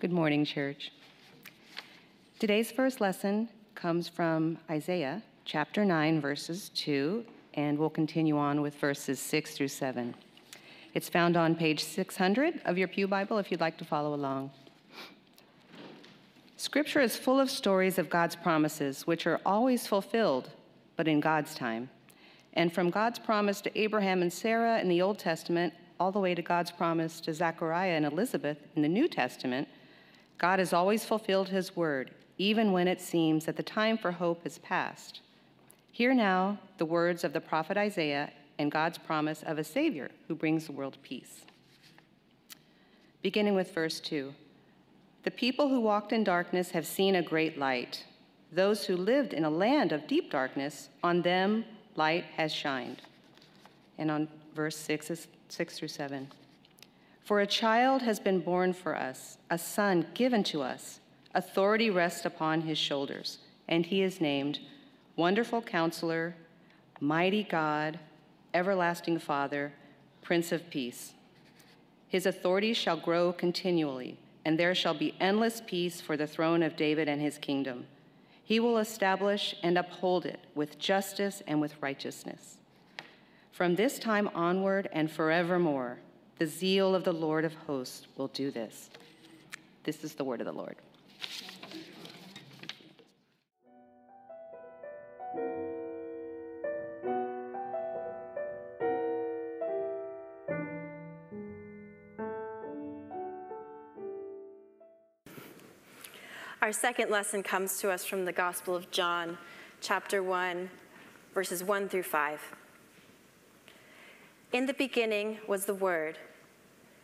Good morning, church. Today's first lesson comes from Isaiah chapter 9, verses 2, and we'll continue on with verses 6 through 7. It's found on page 600 of your Pew Bible if you'd like to follow along. Scripture is full of stories of God's promises, which are always fulfilled, but in God's time. And from God's promise to Abraham and Sarah in the Old Testament, all the way to God's promise to Zechariah and Elizabeth in the New Testament, God has always fulfilled his word, even when it seems that the time for hope has passed. Hear now the words of the prophet Isaiah and God's promise of a Savior who brings the world peace. Beginning with verse 2 The people who walked in darkness have seen a great light. Those who lived in a land of deep darkness, on them light has shined. And on verse 6, 6 through 7. For a child has been born for us, a son given to us. Authority rests upon his shoulders, and he is named Wonderful Counselor, Mighty God, Everlasting Father, Prince of Peace. His authority shall grow continually, and there shall be endless peace for the throne of David and his kingdom. He will establish and uphold it with justice and with righteousness. From this time onward and forevermore, the zeal of the Lord of hosts will do this. This is the word of the Lord. Our second lesson comes to us from the Gospel of John, chapter 1, verses 1 through 5. In the beginning was the Word,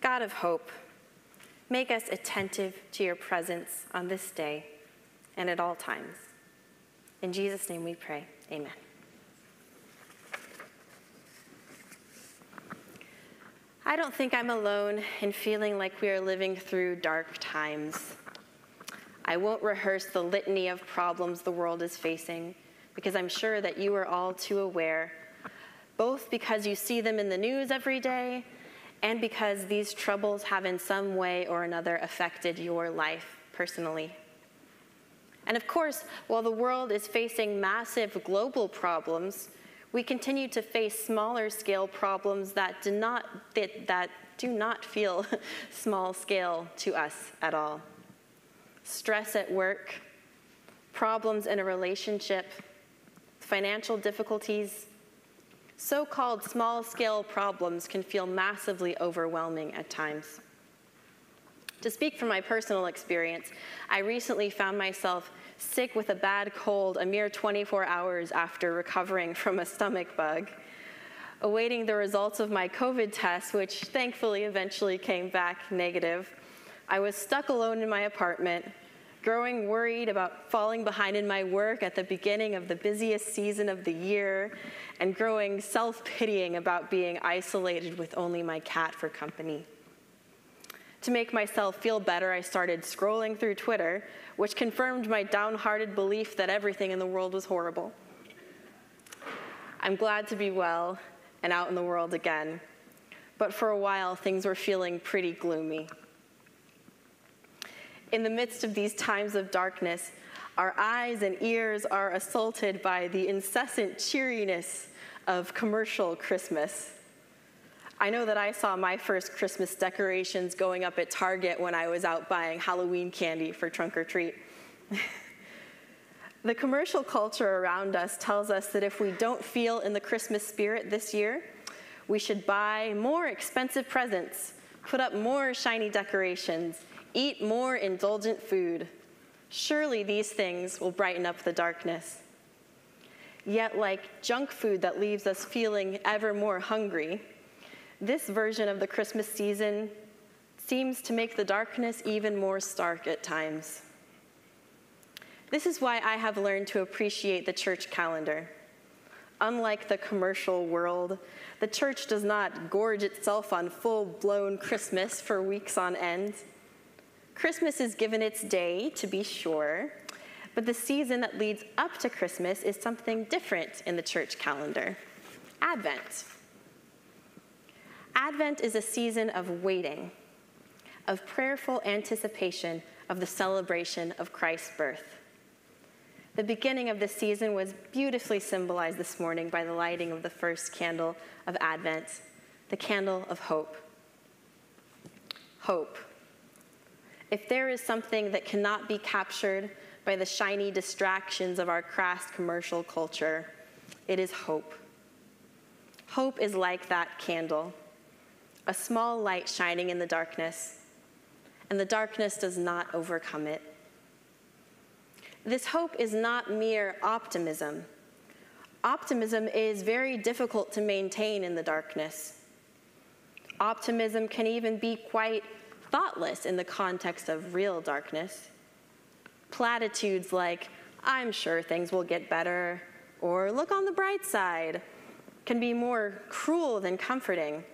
God of hope, make us attentive to your presence on this day and at all times. In Jesus' name we pray. Amen. I don't think I'm alone in feeling like we are living through dark times. I won't rehearse the litany of problems the world is facing because I'm sure that you are all too aware, both because you see them in the news every day and because these troubles have in some way or another affected your life personally. And of course, while the world is facing massive global problems, we continue to face smaller scale problems that do not, that, that do not feel small scale to us at all. Stress at work, problems in a relationship, financial difficulties, so called small scale problems can feel massively overwhelming at times. To speak from my personal experience, I recently found myself sick with a bad cold a mere 24 hours after recovering from a stomach bug, awaiting the results of my COVID test, which thankfully eventually came back negative. I was stuck alone in my apartment, growing worried about falling behind in my work at the beginning of the busiest season of the year, and growing self pitying about being isolated with only my cat for company. To make myself feel better, I started scrolling through Twitter, which confirmed my downhearted belief that everything in the world was horrible. I'm glad to be well and out in the world again, but for a while things were feeling pretty gloomy. In the midst of these times of darkness, our eyes and ears are assaulted by the incessant cheeriness of commercial Christmas. I know that I saw my first Christmas decorations going up at Target when I was out buying Halloween candy for trunk or treat. the commercial culture around us tells us that if we don't feel in the Christmas spirit this year, we should buy more expensive presents, put up more shiny decorations, eat more indulgent food. Surely these things will brighten up the darkness. Yet, like junk food that leaves us feeling ever more hungry, this version of the Christmas season seems to make the darkness even more stark at times. This is why I have learned to appreciate the church calendar. Unlike the commercial world, the church does not gorge itself on full blown Christmas for weeks on end. Christmas is given its day, to be sure, but the season that leads up to Christmas is something different in the church calendar Advent. Advent is a season of waiting, of prayerful anticipation of the celebration of Christ's birth. The beginning of the season was beautifully symbolized this morning by the lighting of the first candle of Advent, the candle of hope. Hope. If there is something that cannot be captured by the shiny distractions of our crass commercial culture, it is hope. Hope is like that candle, a small light shining in the darkness, and the darkness does not overcome it. This hope is not mere optimism. Optimism is very difficult to maintain in the darkness. Optimism can even be quite thoughtless in the context of real darkness. Platitudes like, I'm sure things will get better, or look on the bright side, can be more cruel than comforting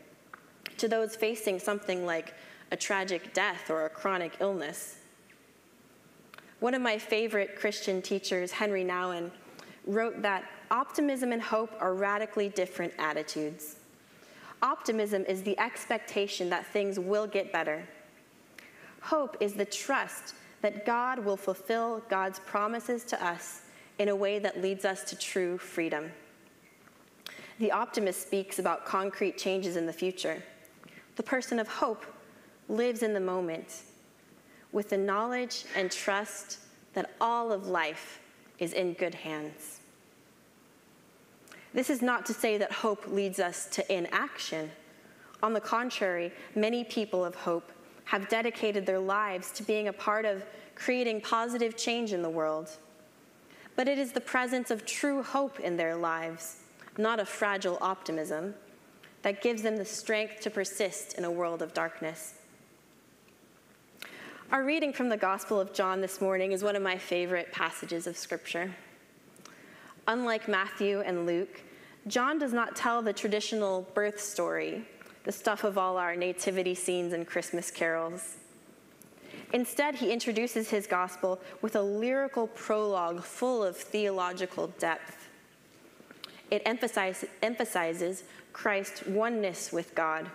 to those facing something like a tragic death or a chronic illness. One of my favorite Christian teachers, Henri Nouwen, wrote that optimism and hope are radically different attitudes. Optimism is the expectation that things will get better. Hope is the trust that God will fulfill God's promises to us in a way that leads us to true freedom. The optimist speaks about concrete changes in the future. The person of hope lives in the moment with the knowledge and trust that all of life is in good hands. This is not to say that hope leads us to inaction. On the contrary, many people of hope have dedicated their lives to being a part of creating positive change in the world. But it is the presence of true hope in their lives, not a fragile optimism, that gives them the strength to persist in a world of darkness. Our reading from the Gospel of John this morning is one of my favorite passages of Scripture. Unlike Matthew and Luke, John does not tell the traditional birth story the stuff of all our nativity scenes and Christmas carols. Instead, he introduces his gospel with a lyrical prologue full of theological depth. It emphasizes, emphasizes Christ's oneness with God.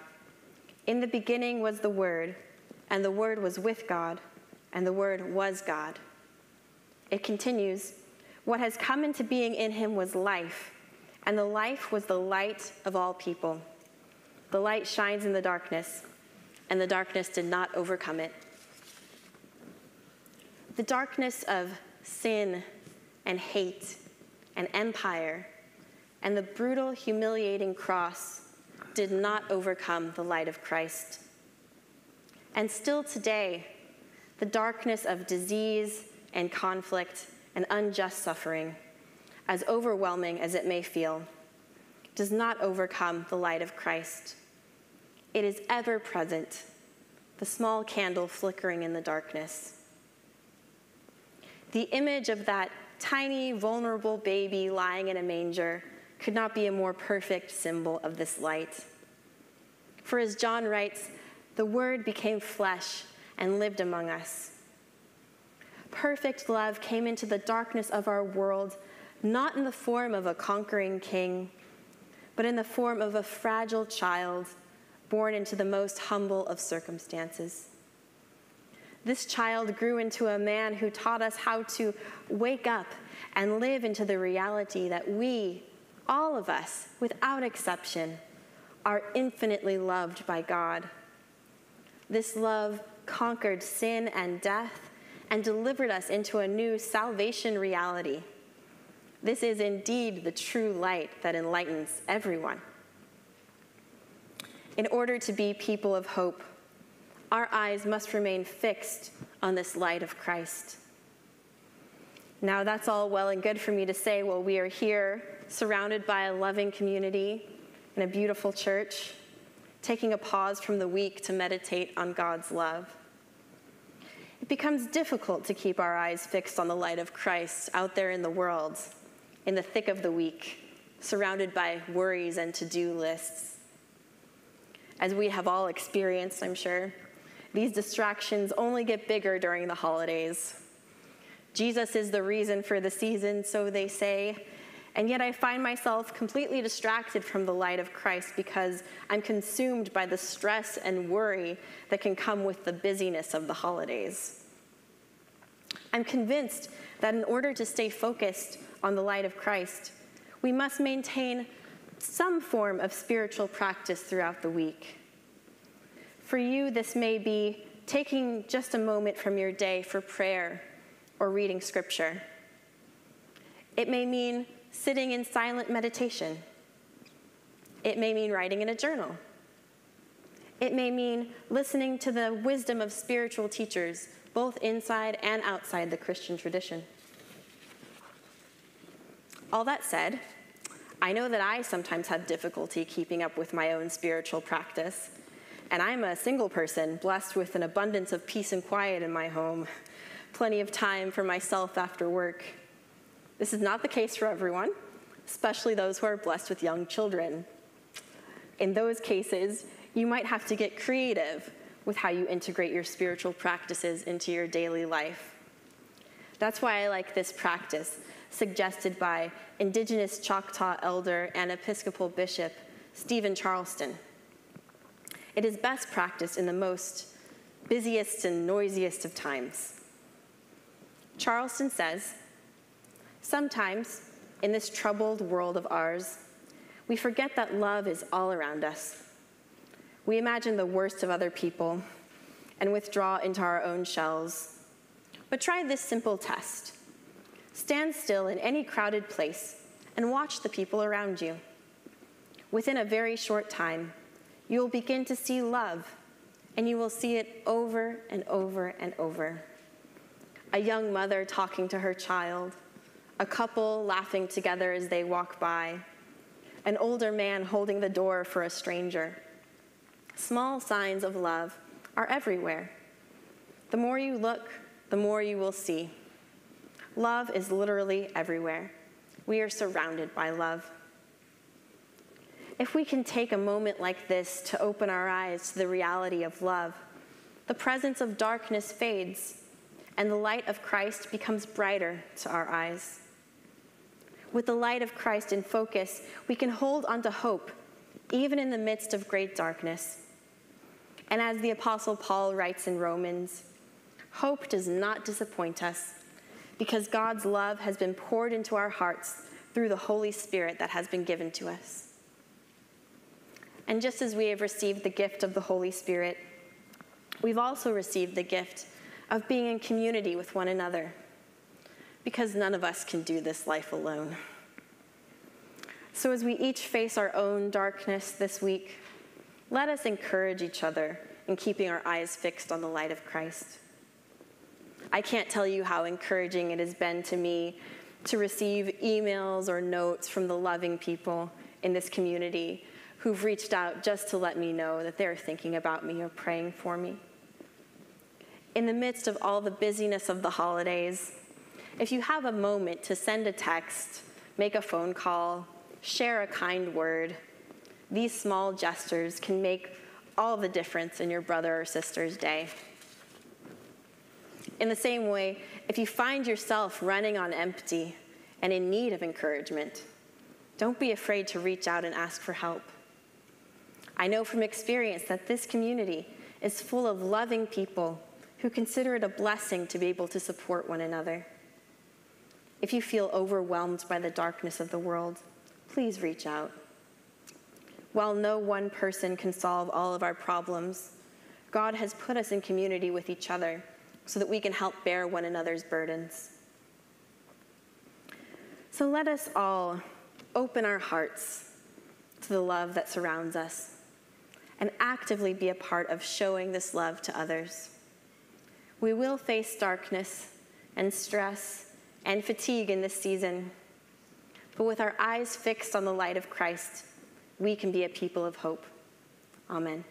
In the beginning was the Word, and the Word was with God, and the Word was God. It continues What has come into being in him was life, and the life was the light of all people. The light shines in the darkness, and the darkness did not overcome it. The darkness of sin and hate and empire and the brutal, humiliating cross did not overcome the light of Christ. And still today, the darkness of disease and conflict and unjust suffering, as overwhelming as it may feel, does not overcome the light of Christ. It is ever present, the small candle flickering in the darkness. The image of that tiny, vulnerable baby lying in a manger could not be a more perfect symbol of this light. For as John writes, the Word became flesh and lived among us. Perfect love came into the darkness of our world, not in the form of a conquering king, but in the form of a fragile child born into the most humble of circumstances. This child grew into a man who taught us how to wake up and live into the reality that we, all of us, without exception, are infinitely loved by God. This love conquered sin and death and delivered us into a new salvation reality. This is indeed the true light that enlightens everyone. In order to be people of hope, our eyes must remain fixed on this light of Christ. Now, that's all well and good for me to say while we are here, surrounded by a loving community and a beautiful church. taking a pause from the week to meditate on God's love. It becomes difficult to keep our eyes fixed on the light of Christ out there in the world, in the thick of the week, surrounded by worries and to do lists. As we have all experienced, I'm sure, these distractions only get bigger during the holidays. Jesus is the reason for the season, so they say, and yet I find myself completely distracted from the light of Christ because I'm consumed by the stress and worry that can come with the busyness of the holidays. I'm convinced that in order to stay focused on the light of Christ, we must maintain some form of spiritual practice throughout the week. For you, this may be taking just a moment from your day for prayer or reading scripture. It may mean sitting in silent meditation. It may mean writing in a journal. It may mean listening to the wisdom of spiritual teachers, both inside and outside the Christian tradition. All that said, I know that I sometimes have difficulty keeping up with my own spiritual practice, and I'm a single person blessed with an abundance of peace and quiet in my home, plenty of time for myself after work. This is not the case for everyone, especially those who are blessed with young children. In those cases, you might have to get creative with how you integrate your spiritual practices into your daily life. That's why I like this practice suggested by Indigenous Choctaw elder and Episcopal Bishop Steven Charleston. It is best practiced in the most busiest and noisiest of times. Charleston says, Sometimes, in this troubled world of ours, we forget that love is all around us. We imagine the worst of other people and withdraw into our own shells. But try this simple test stand still in any crowded place and watch the people around you. Within a very short time, you will begin to see love, and you will see it over and over and over. A young mother talking to her child a couple laughing together as they walk by, an older man holding the door for a stranger. Small signs of love are everywhere. The more you look, the more you will see. Love is literally everywhere. We are surrounded by love. If we can take a moment like this to open our eyes to the reality of love, the presence of darkness fades and the light of Christ becomes brighter to our eyes. With the light of Christ in focus, we can hold on to hope, even in the midst of great darkness. And as the Apostle Paul writes in Romans, hope does not disappoint us because God's love has been poured into our hearts through the Holy Spirit that has been given to us. And just as we have received the gift of the Holy Spirit, we've also received the gift of being in community with one another because none of us can do this life alone. So, as we each face our own darkness this week, let us encourage each other in keeping our eyes fixed on the light of Christ. I can't tell you how encouraging it has been to me to receive emails or notes from the loving people in this community who've reached out just to let me know that they're thinking about me or praying for me. In the midst of all the busyness of the holidays, if you have a moment to send a text, make a phone call, share a kind word, these small gestures can make all the difference in your brother or sister's day. In the same way, if you find yourself running on empty and in need of encouragement, don't be afraid to reach out and ask for help. I know from experience that this community is full of loving people who consider it a blessing to be able to support one another. If you feel overwhelmed by the darkness of the world, please reach out. While no one person can solve all of our problems, God has put us in community with each other so that we can help bear one another's burdens. So let us all open our hearts to the love that surrounds us and actively be a part of showing this love to others. We will face darkness and stress and fatigue in this season. But with our eyes fixed on the light of Christ, we can be a people of hope. Amen.